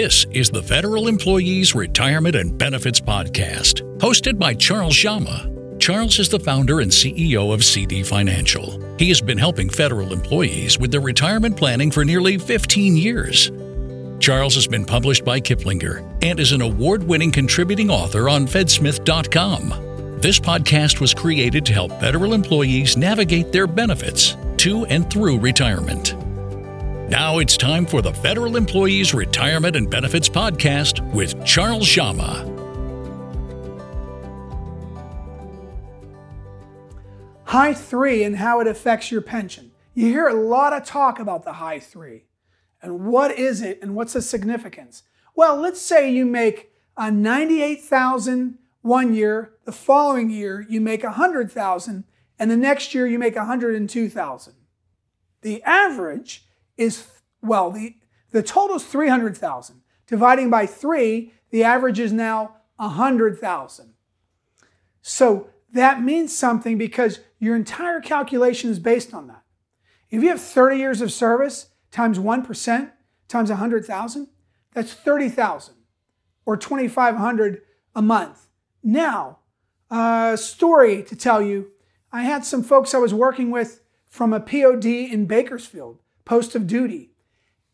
This is the Federal Employees Retirement and Benefits Podcast, hosted by Charles Jama. Charles is the founder and CEO of CD Financial. He has been helping federal employees with their retirement planning for nearly 15 years. Charles has been published by Kiplinger and is an award winning contributing author on Fedsmith.com. This podcast was created to help federal employees navigate their benefits to and through retirement. Now it's time for the Federal Employees Retirement and Benefits Podcast with Charles Jama. High three and how it affects your pension. You hear a lot of talk about the high three. And what is it and what's the significance? Well, let's say you make a 98,000 one year, the following year you make 100,000 and the next year you make 102,000. The average is, well, the, the total is 300,000. Dividing by three, the average is now 100,000. So that means something because your entire calculation is based on that. If you have 30 years of service times 1% times 100,000, that's 30,000 or 2,500 a month. Now, a story to tell you. I had some folks I was working with from a POD in Bakersfield post of duty.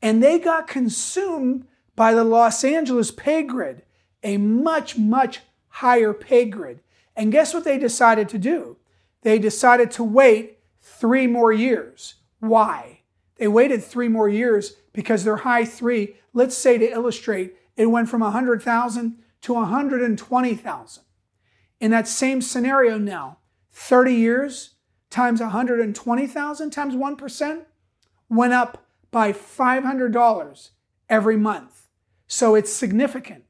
And they got consumed by the Los Angeles pay grid, a much, much higher pay grid. And guess what they decided to do? They decided to wait three more years. Why? They waited three more years because their high three, let's say to illustrate, it went from 100,000 to 120,000. In that same scenario now, 30 years times 120,000 times 1%, went up by $500 every month. So it's significant.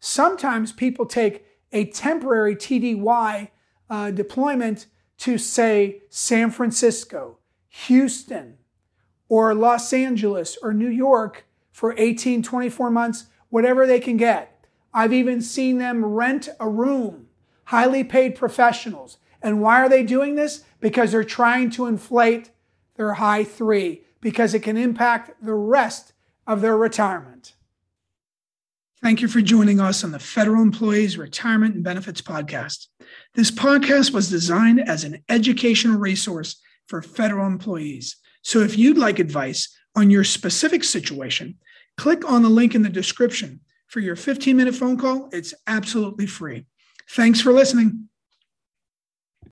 Sometimes people take a temporary TDY uh, deployment to, say, San Francisco, Houston, or Los Angeles, or New York for 18, 24 months, whatever they can get. I've even seen them rent a room, highly paid professionals. And why are they doing this? Because they're trying to inflate their high three because it can impact the rest of their retirement. Thank you for joining us on the Federal Employees Retirement and Benefits Podcast. This podcast was designed as an educational resource for federal employees. So if you'd like advice on your specific situation, click on the link in the description for your 15 minute phone call. It's absolutely free. Thanks for listening.